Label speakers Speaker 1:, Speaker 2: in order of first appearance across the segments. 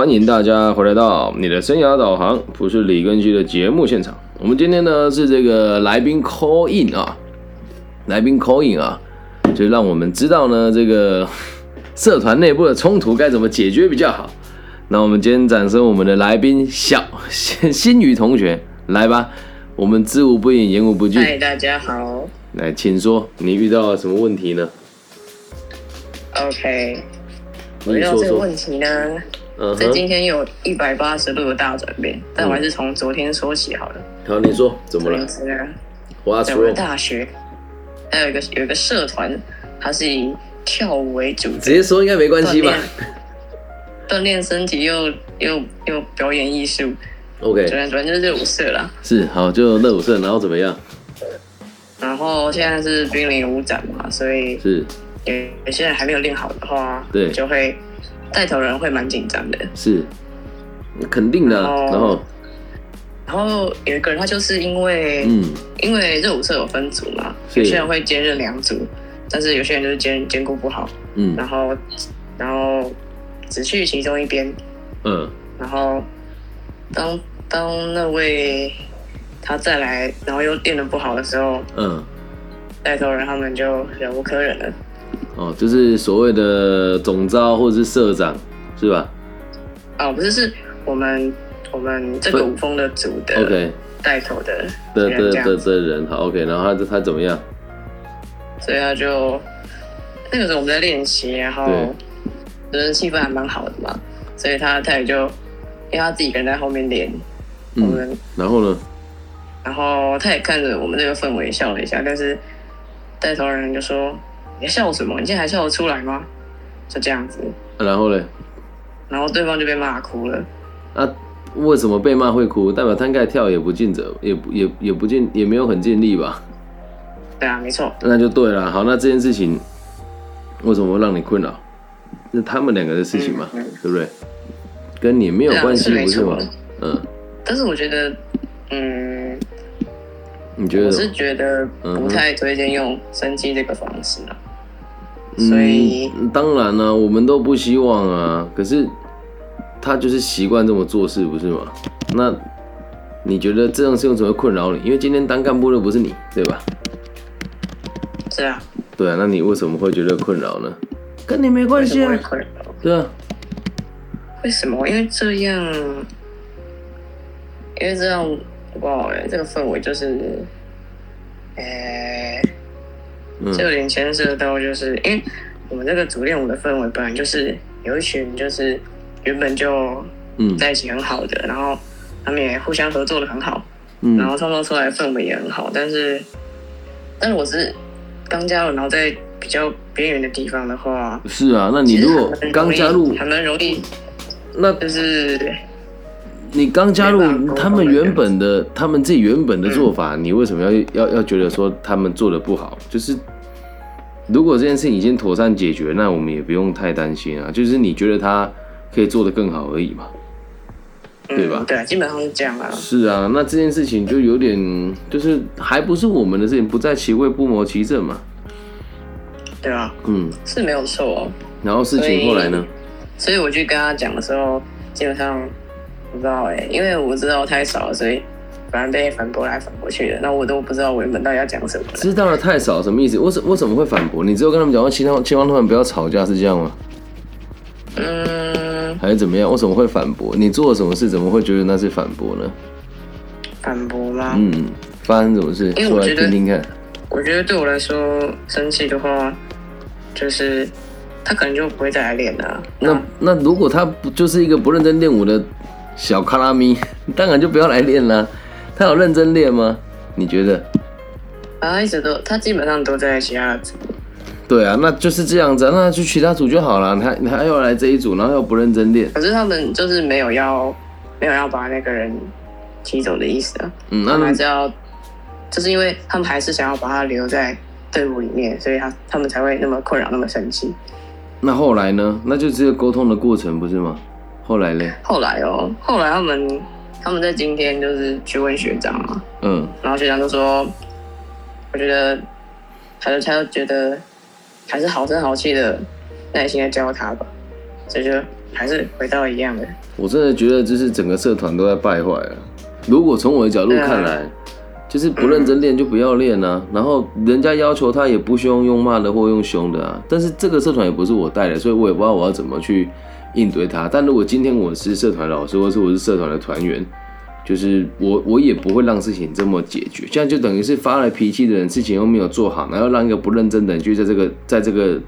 Speaker 1: 欢迎大家回来到你的生涯导航，不是李根熙的节目现场。我们今天呢是这个来宾 call in 啊，来宾 call in 啊，就让我们知道呢这个社团内部的冲突该怎么解决比较好。那我们今天掌声我们的来宾小新宇同学来吧，我们知无不言，言无不尽。
Speaker 2: 嗨，大家好。
Speaker 1: 来，请说，你遇到了什么问题呢
Speaker 2: ？OK，遇到这个。问题呢，在今天有一百八十度的大转变，但我还是从昨天说起好了。
Speaker 1: 好，你说怎么了
Speaker 2: 在我的
Speaker 1: wrong？
Speaker 2: 大学，还有一个有一个社团，它是以跳舞为主，
Speaker 1: 直接说应该没关系吧
Speaker 2: 锻炼身体又又又表演艺术
Speaker 1: ，？OK，
Speaker 2: 主要主要就是热舞社啦。
Speaker 1: 是好，就热舞社，然后怎么样？
Speaker 2: 然后现在是濒临舞展嘛，所以
Speaker 1: 是
Speaker 2: 有有些人还没有练好的话，
Speaker 1: 对
Speaker 2: 就会带头人会蛮紧张的。
Speaker 1: 是，肯定的。然后，
Speaker 2: 然后？有一个人，他就是因为、
Speaker 1: 嗯，
Speaker 2: 因为热舞社有分组嘛，有些人会兼任两组，但是有些人就是兼兼顾不好，
Speaker 1: 嗯。
Speaker 2: 然后然后只去其中一边，
Speaker 1: 嗯，
Speaker 2: 然后当当那位他再来，然后又练的不好的时候，
Speaker 1: 嗯，
Speaker 2: 带头人他们就忍无可忍了。
Speaker 1: 哦，就是所谓的总招或者是社长，是吧
Speaker 2: 哦，不是，是我们我们这个
Speaker 1: 分
Speaker 2: 舞风的组的
Speaker 1: ？OK
Speaker 2: 带头的
Speaker 1: 的
Speaker 2: 人
Speaker 1: 的的人，好 OK，然后他他怎么样？
Speaker 2: 所以他就那个时候我们在练习，然后
Speaker 1: 对
Speaker 2: 人气氛还蛮好的嘛，所以他他也就因为他自己一个人在后面练，我
Speaker 1: 嗯，
Speaker 2: 们
Speaker 1: 然后呢？
Speaker 2: 然后他也看着我们这个氛围笑了一下，但是带头人就说：“你笑什么？你现在还笑得出来吗？”就这样子，
Speaker 1: 啊然后呢？
Speaker 2: 然后对方就被骂哭了。
Speaker 1: 啊，为什么被骂会哭？代表他应该跳也不尽责，也不也也不尽也没有很尽力吧？
Speaker 2: 对啊，没错，
Speaker 1: 那就对了。好，那这件事情为什么会让你困扰？是他们两个的事情嘛，
Speaker 2: 嗯嗯
Speaker 1: 对不对？跟你没有关系，不是吗？嗯，
Speaker 2: 但是我觉得，嗯，
Speaker 1: 你觉得
Speaker 2: 我是？觉得不太推荐用生气这个方式啊。所以，
Speaker 1: 嗯，当然了、我们都不希望啊。可是他就是习惯这么做事，不是吗？那你觉得这样是用什么困扰你？因为今天当干部的不是你，对吧？
Speaker 2: 是啊，
Speaker 1: 对啊，那你为什么会觉得困扰呢？跟你没关系啊？对啊，
Speaker 2: 为什么？因为这样，因为这样不好哎，这个氛围就是，呃、
Speaker 1: 嗯
Speaker 2: 这有点牵涉到，就是因为我们这个组练舞的氛围本来就是有一群就是原本就
Speaker 1: 嗯
Speaker 2: 在一起很好的，然后他们也互相合作的很好，嗯然
Speaker 1: 嗯
Speaker 2: 后创造出来的氛围也很好，但是，但是我是刚加入，然后在比较边缘的地方的话，
Speaker 1: 是啊。那你如果刚加入，
Speaker 2: 还蛮容易，
Speaker 1: 那
Speaker 2: 就是
Speaker 1: 你刚加入他们原本的他们自己原本的做法，你为什么要要要觉得说他们做的不好？就是如果这件事情已经妥善解决，那我们也不用太担心啊。就是你觉得他可以做得更好而已嘛。对吧
Speaker 2: 嗯、对，基本上是这样啊。
Speaker 1: 是啊，那这件事情就有点就是还不是我们的事情，不在其位不谋其政嘛。
Speaker 2: 对啊，
Speaker 1: 嗯，
Speaker 2: 是没有错哦。
Speaker 1: 然后事情后来呢？
Speaker 2: 所以我去跟他讲的时候，基本上不知道哎、因为我知道太少了，所以反正被反驳来反驳去的。那我都不知道我原本到底要讲什么。
Speaker 1: 知道的太少什么意思？我怎我怎么会反驳？你只有跟他们讲说，希望希望他们不要吵架，是这样吗？
Speaker 2: 嗯，
Speaker 1: 还是怎么样？为什么会反驳？你做了什么事，怎么会觉得那是反驳呢？
Speaker 2: 反驳吗？
Speaker 1: 嗯，发生什么事？说来
Speaker 2: 因为我觉得
Speaker 1: 听听看。
Speaker 2: 我觉得对我来说，生气的话，就是他可能就不会再来练了啊。
Speaker 1: 那那如果他不就是一个不认真练舞的小卡拉咪，当然就不要来练啦。他有认真练吗？你觉得？
Speaker 2: 啊，他一直都，他基本上都在其他组。
Speaker 1: 对啊，那就是这样子、啊，那去其他组就好了。他他又来这一组，然后又不认真练，
Speaker 2: 可是他们就是没有要，没有要把那个人踢走的意思啊。
Speaker 1: 嗯，
Speaker 2: 他们还
Speaker 1: 那
Speaker 2: 是要，就是因为他们还是想要把他留在队伍里面，所以他他们才会那么困扰，那么生气。
Speaker 1: 那后来呢？那就只有沟通的过程，不是吗？后来嘞，
Speaker 2: 后来哦，后来他们他们在今天就是去问学长嘛，
Speaker 1: 嗯，
Speaker 2: 然后学长就说，我觉得，他就他就觉得还是好声好气的耐心的教他吧，所以就还是回到一样的。
Speaker 1: 我真的觉得就是整个社团都在败坏了。如果从我的角度看来，就是不认真练就不要练啊。然后人家要求他也不需要用骂的或用凶的啊。但是这个社团也不是我带的，所以我也不知道我要怎么去应对他。但如果今天我是社团老师，或是我是社团的团员，就是我我也不会让事情这么解决。这样就等于是发了脾气的人，事情又没有做好，然后让一个不认真的人就在这个在这个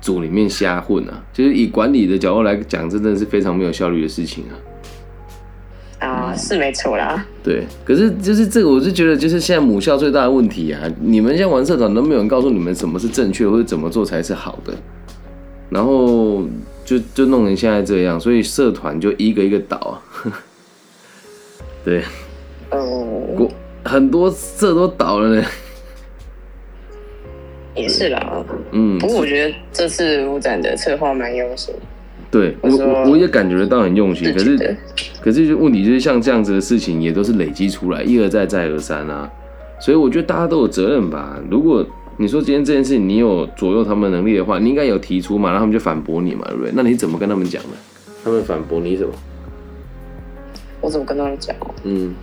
Speaker 1: 组里面瞎混啊。就是以管理的角度来讲，真的是非常没有效率的事情啊。
Speaker 2: 啊，是没错啦。
Speaker 1: 对，可是就是这个，我是觉得就是现在母校最大的问题啊！你们现在玩社团都没有人告诉你们什么是正确，或者怎么做才是好的，然后就就弄成现在这样，所以社团就一个一个倒啊。对，
Speaker 2: 哦，
Speaker 1: 国很多社都倒了呢。
Speaker 2: 也是啦。
Speaker 1: 嗯
Speaker 2: 不，过我觉得这次舞展的策划蛮用心，
Speaker 1: 对我
Speaker 2: 我
Speaker 1: 我我也感觉得到很用心，可是。可是就问题就是像这样子的事情也都是累积出来，一而再再而三啊，所以我觉得大家都有责任吧。如果你说今天这件事情你有左右他们能力的话，你应该有提出嘛，然后他们就反驳你嘛，对不对？那你怎么跟他们讲呢？他们反驳你什么？
Speaker 2: 我怎么跟他们讲？
Speaker 1: 嗯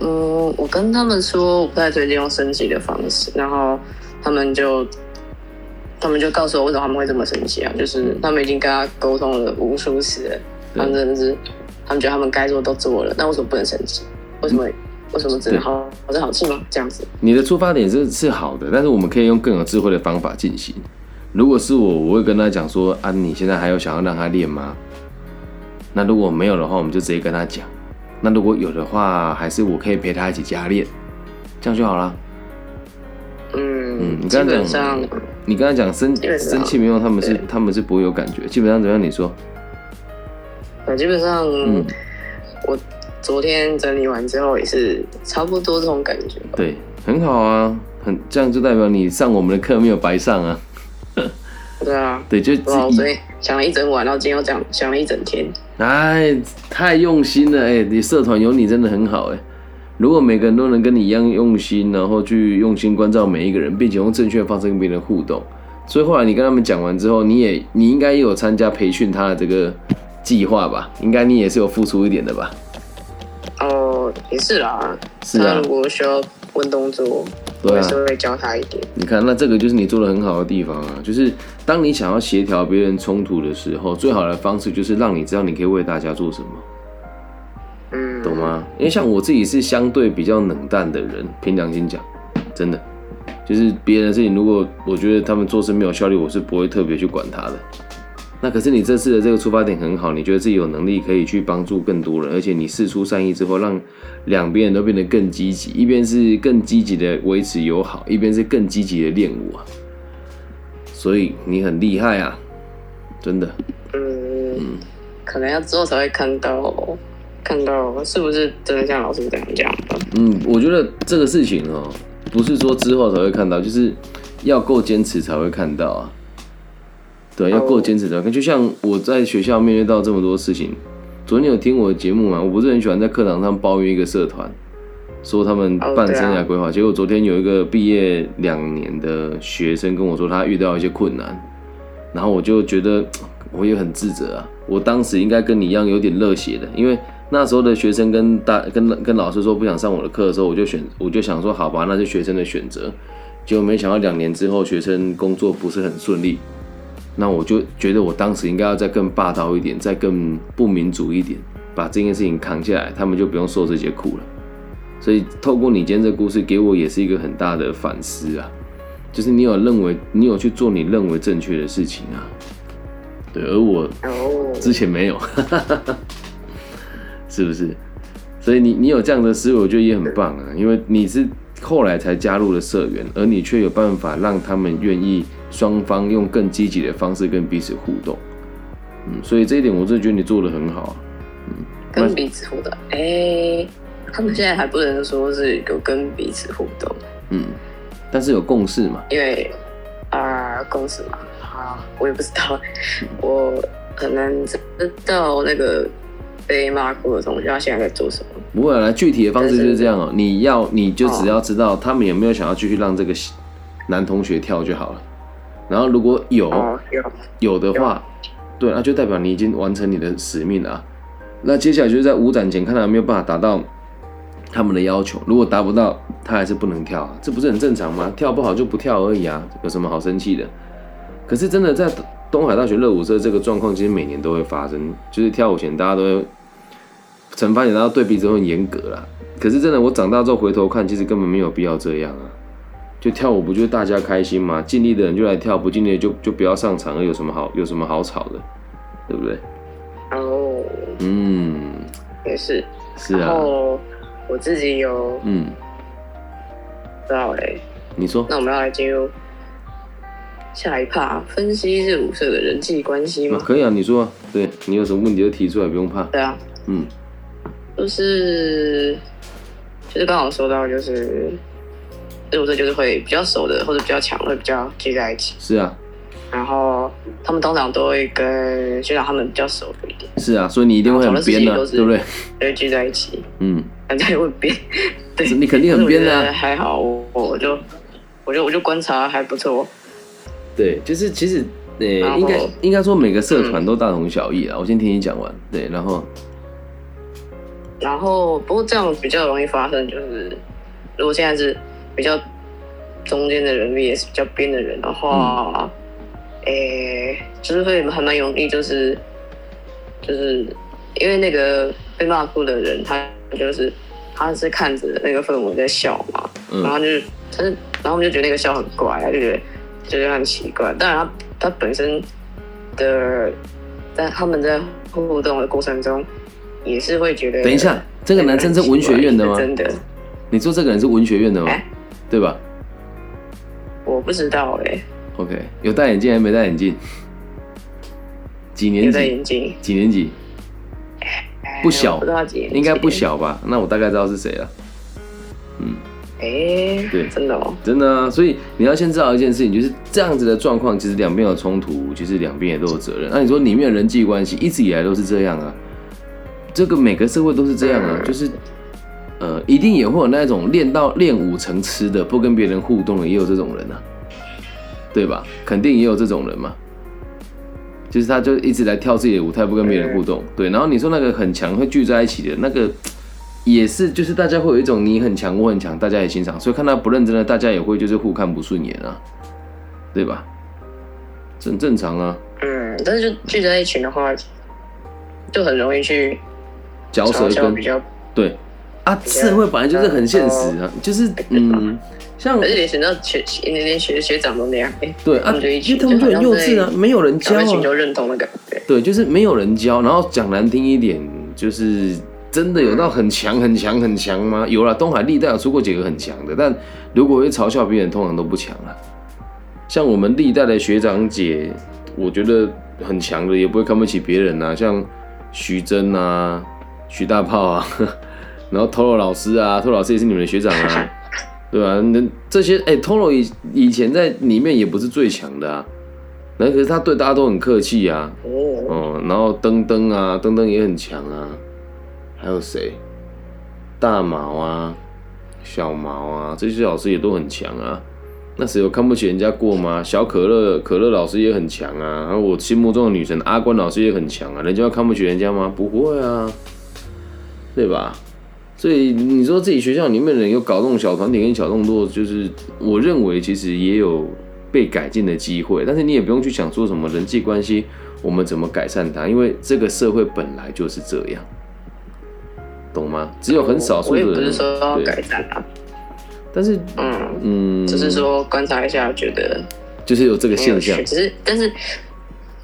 Speaker 2: 嗯，我跟他们说我不太推荐用升级的方式，然后他们就他们就告诉我为什么他们会这么生气啊，就是他们已经跟他沟通了无数次了，他们真的是他们觉得他们该做都做了，那为什么不能升级？为什么为什么只能好好声好气吗？这样子？
Speaker 1: 你的出发点是是好的，但是我们可以用更有智慧的方法进行。如果是我，我会跟他讲说啊，你现在还有想要让他练吗？那如果没有的话，我们就直接跟他讲。那如果有的话，还是我可以陪他一起加练，这样就好了。嗯
Speaker 2: 嗯，
Speaker 1: 你刚刚讲你刚才讲生生气没用，他们是他们是不会有感觉。基本上怎么样？你说？
Speaker 2: 呃基本上、
Speaker 1: 嗯
Speaker 2: 我昨天整理完之后也是差不多这种感觉。
Speaker 1: 对，很好啊，很这样就代表你上我们的课没有白上啊。
Speaker 2: 对啊，
Speaker 1: 对，就
Speaker 2: 对啊，我昨天想了一整晚，然后今天又讲想了一整天。
Speaker 1: 哎，太用心了哎！你社团有你真的很好哎。如果每个人都能跟你一样用心，然后去用心关照每一个人，并且用正确的方式跟别人互动，所以后来你跟他们讲完之后，你也你应该也有参加培训他的这个计划吧？应该你也是有付出一点的吧？
Speaker 2: 哦，也是啦。
Speaker 1: 是啊
Speaker 2: 他如果需要问动作，我也是会教他一点。
Speaker 1: 你看，那这个就是你做的很好的地方啊，就是当你想要协调别人冲突的时候，最好的方式就是让你知道你可以为大家做什么。
Speaker 2: 嗯，
Speaker 1: 懂吗？因为像我自己是相对比较冷淡的人，凭良心讲，真的，就是别人的事情，如果我觉得他们做事没有效率，我是不会特别去管他的。那可是你这次的这个出发点很好，你觉得自己有能力可以去帮助更多人，而且你事出善意之后，让两边人都变得更积极，一边是更积极的维持友好，一边是更积极的练武啊。所以你很厉害啊，真的。
Speaker 2: 嗯，可能要之后才会看到，看到是不是真的像老师这样讲的。
Speaker 1: 嗯，我觉得这个事情哦，不是说之后才会看到，就是要够坚持才会看到啊。对，要够坚持才会看。就像我在学校面对到这么多事情，昨天有听我的节目嘛？我不是很喜欢在课堂上抱怨一个社团，说他们办生涯规划，结果昨天有一个毕业两年的学生跟我说他遇到一些困难，然后我就觉得我也很自责啊。我当时应该跟你一样有点热血的，因为那时候的学生跟大跟跟老师说不想上我的课的时候，我就选我就想说好吧，那是学生的选择。结果没想到两年之后，学生工作不是很顺利，那我就觉得我当时应该要再更霸道一点，再更不民主一点，把这件事情扛下来，他们就不用受这些苦了。所以透过你今天这故事，给我也是一个很大的反思啊，就是你有认为你有去做你认为正确的事情啊，对，而我
Speaker 2: 哦，
Speaker 1: 之前没有，是不是？所以你你有这样的思维，我觉得也很棒啊，因为你是后来才加入了社员，而你却有办法让他们愿意双方用更积极的方式跟彼此互动，嗯，所以这一点我真的觉得你做的很好啊，
Speaker 2: 跟彼此互动。哎、他们现在还不能说是有跟彼此互动，
Speaker 1: 嗯，但是有共识嘛，
Speaker 2: 因为啊、公司嘛，啊，我也不知道，我可能知道那个被骂过的同学他现在在做什么。
Speaker 1: 不会啊，具体的方式就是这样哦、你要你就只要知道他们有没有想要继续让这个男同学跳就好了，然后如果有，
Speaker 2: 哦，有
Speaker 1: 有的话，对，那就代表你已经完成你的使命了啊。那接下来就是在舞展前看他有没有办法达到他们的要求，如果达不到，他还是不能跳啊，这不是很正常吗？跳不好就不跳而已啊，有什么好生气的？可是真的在东海大学热舞社这个状况，其实每年都会发生，就是跳舞前大家都会惩罚你，然后对比之后很严格啦。可是真的，我长大之后回头看，其实根本没有必要这样啊。就跳舞不就是大家开心吗？尽力的人就来跳，不尽力的就就不要上场，有什么好有什么好吵的，对不对？
Speaker 2: 哦，
Speaker 1: 嗯，
Speaker 2: 也是。
Speaker 1: 是啊，
Speaker 2: 然后我自己有
Speaker 1: 嗯，
Speaker 2: 不知道哎，
Speaker 1: 你说
Speaker 2: 那我们要来进入下一趴，分析日舞社的人际关系吗？
Speaker 1: 可以啊，你说啊，对你有什么问题就提出来，不用怕。
Speaker 2: 对啊，
Speaker 1: 嗯
Speaker 2: 就是就是刚好说到，就是日舞社就是会比较熟的或者比较强，会比较聚在一起。
Speaker 1: 是啊，
Speaker 2: 然后他们通常都会跟学长他们比较熟一点，
Speaker 1: 是啊，所以你一定会很编的、对不对？
Speaker 2: 就会聚在一起，
Speaker 1: 嗯，
Speaker 2: 反正也会编。对，
Speaker 1: 你肯定很编的
Speaker 2: 还好，我我就我就我就观察还不错。
Speaker 1: 对，就是其实呃，应该应该说每个社团都大同小异啊。我先听你讲完，对，然后
Speaker 2: 然后不过这样比较容易发生，就是如果现在是比较中间的人物，也是比较边的人的话，诶、就是会还蛮容易，就是就是因为那个被骂哭的人，他就是他是看着那个氛围在笑嘛，然后
Speaker 1: 嗯
Speaker 2: 就是，但是然后我们就觉得那个笑很怪啊，就觉得就觉得很奇怪。当然他，他本身的在他们在互动的过程中，也是会觉得。
Speaker 1: 等一下，这个男生是文学院的吗？
Speaker 2: 真的，
Speaker 1: 你说这个人是文学院的吗
Speaker 2: 哎？
Speaker 1: 对吧
Speaker 2: 我不知道哎、
Speaker 1: ？OK，有戴眼镜还没戴眼镜？几年
Speaker 2: 有戴
Speaker 1: 级？
Speaker 2: 眼镜，
Speaker 1: 几年级？
Speaker 2: 哎
Speaker 1: 不小
Speaker 2: 不知道
Speaker 1: 应该不。小吧？那我大概知道是谁了。
Speaker 2: 嗯哎、
Speaker 1: 对
Speaker 2: 真的哦，
Speaker 1: 真的啊，所以你要先知道一件事情，就是这样子的状况，其实两边有冲突，其实两边也都有责任。那你说里面的人际关系一直以来都是这样啊，这个每个社会都是这样啊，就是呃，一定也会有那种练到练武成痴的，不跟别人互动的，也有这种人啊，对吧？肯定也有这种人嘛，就是他就一直来跳自己的舞台，不跟别人互动，对。然后你说那个很强会聚在一起的那个。也是，就是大家会有一种你很强，我很强，大家也欣赏，所以看他不认真的，大家也会就是互看不顺眼啊，对吧？这很正常啊，
Speaker 2: 嗯，但是就聚在一起的话，就很容易去
Speaker 1: 嚼舌根
Speaker 2: 比，较，
Speaker 1: 对啊，社会本来就是很现实啊，就是嗯，像
Speaker 2: 而且连学到学连连学学长都那样，哎、
Speaker 1: 对啊，
Speaker 2: 就
Speaker 1: 他们就很幼稚啊，没有人教
Speaker 2: 搞一群就
Speaker 1: 啊，
Speaker 2: 认同的感觉。
Speaker 1: 对，就是没有人教，然后讲难听一点，就是真的有到很强很强很强吗？有了，东海历代有出过几个很强的，但如果会嘲笑别人，通常都不强啊。像我们历代的学长姐，我觉得很强的，也不会看不起别人啊，像徐峥啊、徐大炮啊，然后 Toro 老师啊，Toro 老师也是你们的学长啊，对吧、那这些哎、t o r o 以以前在里面也不是最强的啊，那可是他对大家都很客气啊，
Speaker 2: 哦，
Speaker 1: 哦，然后登登啊，登登也很强啊，还有谁？大毛啊，小毛啊，这些老师也都很强啊。那谁有看不起人家过吗？小可乐，可乐老师也很强啊。然后我心目中的女神阿关老师也很强啊，人家要看不起人家吗？不会啊，对吧？所以你说自己学校里面的人有搞这种小团体跟小动作，就是我认为其实也有被改进的机会，但是你也不用去想说什么人际关系我们怎么改善它，因为这个社会本来就是这样，懂吗？只有很少数
Speaker 2: 我也
Speaker 1: 的人
Speaker 2: 不是说要改善啊，
Speaker 1: 但是
Speaker 2: 嗯，
Speaker 1: 嗯，
Speaker 2: 只是说观察一下，觉得
Speaker 1: 就是有这个现象
Speaker 2: 趣。，只是但是，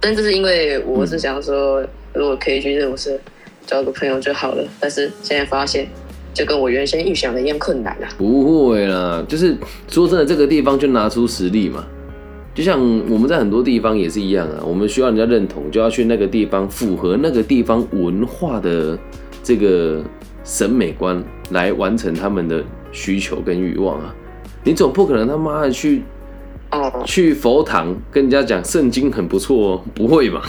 Speaker 2: 但这是因为我是想说，如果可以去热舞社交个朋友就好了。但是现在发现，就跟我原先预想的一样困难啊。
Speaker 1: 不会啦，就是说真的，这个地方就拿出实力嘛。就像我们在很多地方也是一样啊，我们需要人家认同，就要去那个地方符合那个地方文化的这个审美观来完成他们的需求跟欲望啊。你总不可能他妈的去
Speaker 2: 哦，
Speaker 1: 去佛堂跟人家讲圣经很不错哦，不会嘛？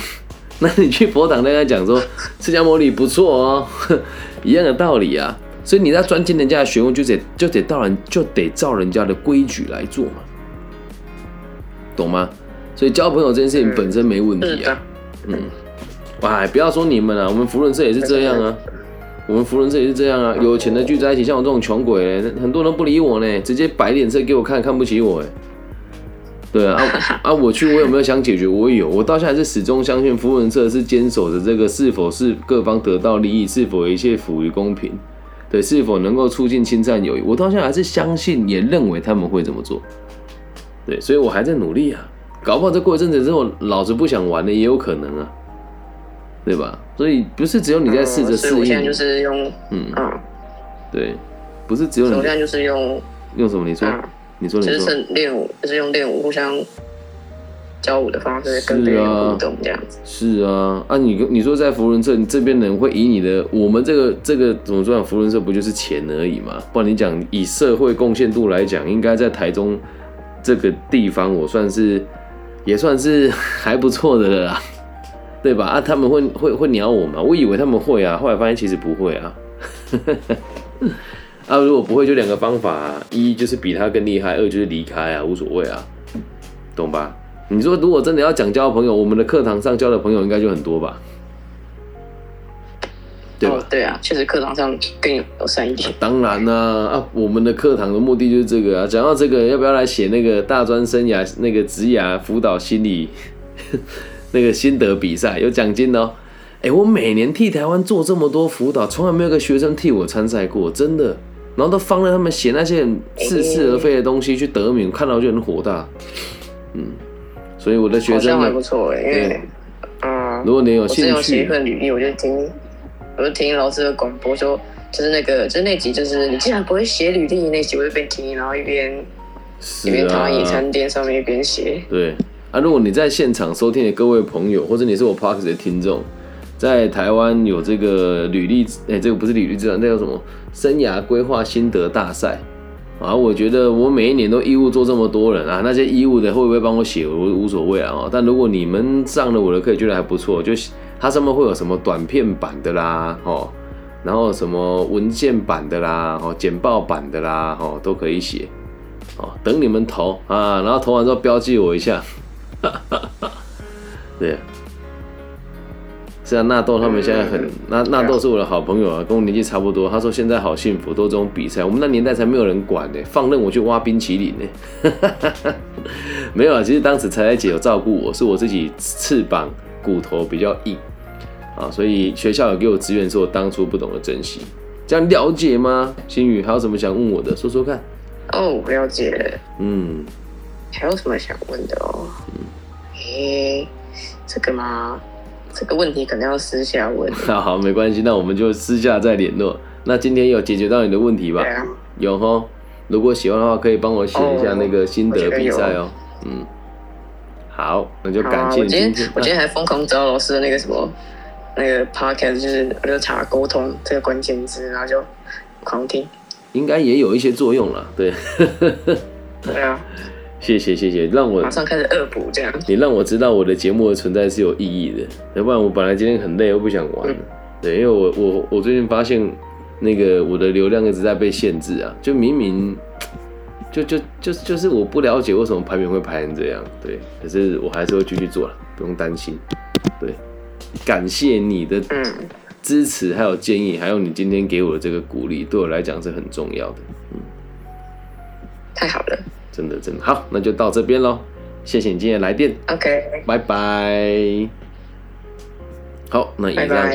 Speaker 1: 那你去佛堂跟人家讲说释迦牟尼不错哦，一样的道理啊。所以你在钻进人家的学问，就得就得到人就得照人家的规矩来做嘛，懂吗？所以交朋友这件事情本身没问题啊，嗯，哎，不要说你们了，我们福伦社也是这样啊。我们福伦社也是这样啊，有钱的聚在一起，像我这种穷鬼，很多人不理我呢，直接摆脸色给我看，看不起我哎。对啊，啊，我去，我有没有想解决？我有，我到现在是始终相信福文社是坚守着这个是否是各方得到利益，是否一切符于公平，对，是否能够促进亲善友谊，我到现在还是相信，也认为他们会这么做。对，所以我还在努力啊，搞不好再过一阵子之后，老子不想玩了，也有可能啊。对吧？所以不是只有你在试着适应。
Speaker 2: 我现在就是用，嗯嗯，
Speaker 1: 对，不是只有你。
Speaker 2: 我现在就是用
Speaker 1: 用什么？你说，你说，
Speaker 2: 就是练舞，就是用练舞互相交舞的方式跟别人互动这样子。
Speaker 1: 是啊，啊，你你说在福伦社，你这边人会以你的我们这个这个怎么说？福伦社不就是钱而已嘛？不然你讲以社会贡献度来讲，应该在台中这个地方，我算是也算是 还不错的了。对吧？啊，他们会会会鸟我吗？我以为他们会啊，后来发现其实不会啊。啊，如果不会，就两个方法：一就是比他更厉害，二就是离开啊，无所谓啊，懂吧？你说如果真的要讲交朋友，我们的课堂上交的朋友应该就很多吧？对吧？
Speaker 2: 对啊，确实课堂上更友善一点。
Speaker 1: 当然啦，啊，我们的课堂的目的就是这个啊。讲到这个，要不要来写那个大专生涯那个职涯辅导心理？那个心得比赛有奖金哦，哎，我每年替台湾做这么多辅导，从来没有个学生替我参赛过，真的。然后都放任他们写那些似是而非的东西去得名，看到就很火大。嗯，所以我的学生
Speaker 2: 还不错哎，因为嗯，
Speaker 1: 如果你有兴趣，
Speaker 2: 写一份履历，我就听，我就听老师的广播说，就是那个，就是那集，就是你竟然不会写履历那集，我就边听，然后一边一边躺在野餐垫上面一边写，
Speaker 1: 对。啊，如果你在现场收听的各位朋友，或者你是我 Parks 的听众，在台湾有这个履历，哎，这个不是履历这那叫什么？生涯规划心得大赛啊！我觉得我每一年都义务做这么多人啊，那些义务的会不会帮我写，我无所谓啊。但如果你们上了我的课，觉得还不错，就它上面会有什么短片版的啦，哦，然后什么文件版的啦，哦，简报版的啦，哦，都可以写，哦，等你们投啊，然后投完之后标记我一下。对，是啊，纳豆他们现在很纳纳豆是我的好朋友啊，跟我年纪差不多。他说现在好幸福，都这种比赛，我们那年代才没有人管呢，放任我去挖冰淇淋呢。没有啊，其实当时彩彩姐有照顾我，是我自己翅膀骨头比较硬啊，所以学校有给我资源，是我当初不懂得珍惜。这样了解吗？心宇还有什么想问我的？说说看。
Speaker 2: 哦，了解。嗯。还有什么想问的哦？嗯诶，这个吗？这个问题可能要私下问。
Speaker 1: 好 好，没关系，那我们就私下再联络。那今天有解决到你的问题吧？有哈。如果喜欢的话，可以帮我写一下那个心得比赛哦。嗯，好，那就感谢。
Speaker 2: 我今天我今天还疯狂找老师的那个什么那个 podcast，就是我就查沟通这个关键字，然后就狂听。
Speaker 1: 应该也有一些作用了，对。
Speaker 2: 对啊。
Speaker 1: 谢谢谢谢，让我
Speaker 2: 马上开始恶补这样。
Speaker 1: 你让我知道我的节目的存在是有意义的，要不然我本来今天很累，又不想玩。对，因为我我我最近发现那个我的流量一直在被限制啊，就明明就就就就是我不了解为什么排名会排成这样，对，可是我还是会继续做了，不用担心。对，感谢你的支持，还有建议，还有你今天给我的这个鼓励，对我来讲是很重要的。嗯，
Speaker 2: 太好了。
Speaker 1: 真的真的好，那就到这边喽。谢谢你今天来电。
Speaker 2: OK，
Speaker 1: 拜拜。好，那以上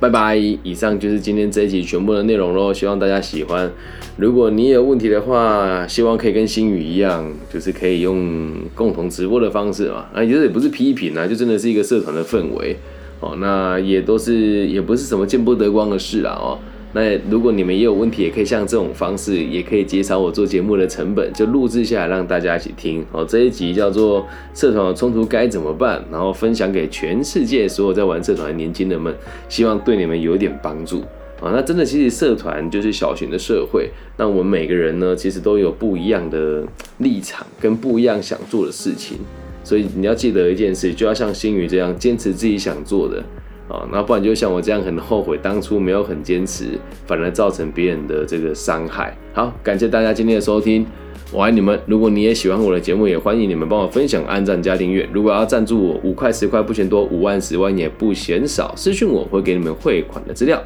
Speaker 1: 拜拜。以上就是今天这一集全部的内容喽。希望大家喜欢。如果你有问题的话，希望可以跟星宇一样，就是可以用共同直播的方式嘛。啊，其实也不是批评啊，就真的是一个社团的氛围哦。那也都是也不是什么见不得光的事啊哦。那如果你们也有问题，也可以像这种方式，也可以减少我做节目的成本，就录制下来让大家一起听。哦，这一集叫做《社团的冲突该怎么办》，然后分享给全世界所有在玩社团的年轻人们，希望对你们有一点帮助。啊，那真的其实社团就是小型的社会，那我们每个人呢，其实都有不一样的立场跟不一样想做的事情，所以你要记得一件事，就要像星宇这样坚持自己想做的。啊，那不然就像我这样很后悔当初没有很坚持，反而造成别人的这个伤害。好，感谢大家今天的收听，我爱你们！如果你也喜欢我的节目，也欢迎你们帮我分享、按赞、加订阅。如果要赞助我，五块、十块不嫌多，五万、十万也不嫌少，私讯我会给你们汇款的资料。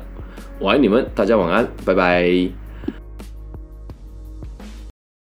Speaker 1: 我爱你们，大家晚安，拜拜。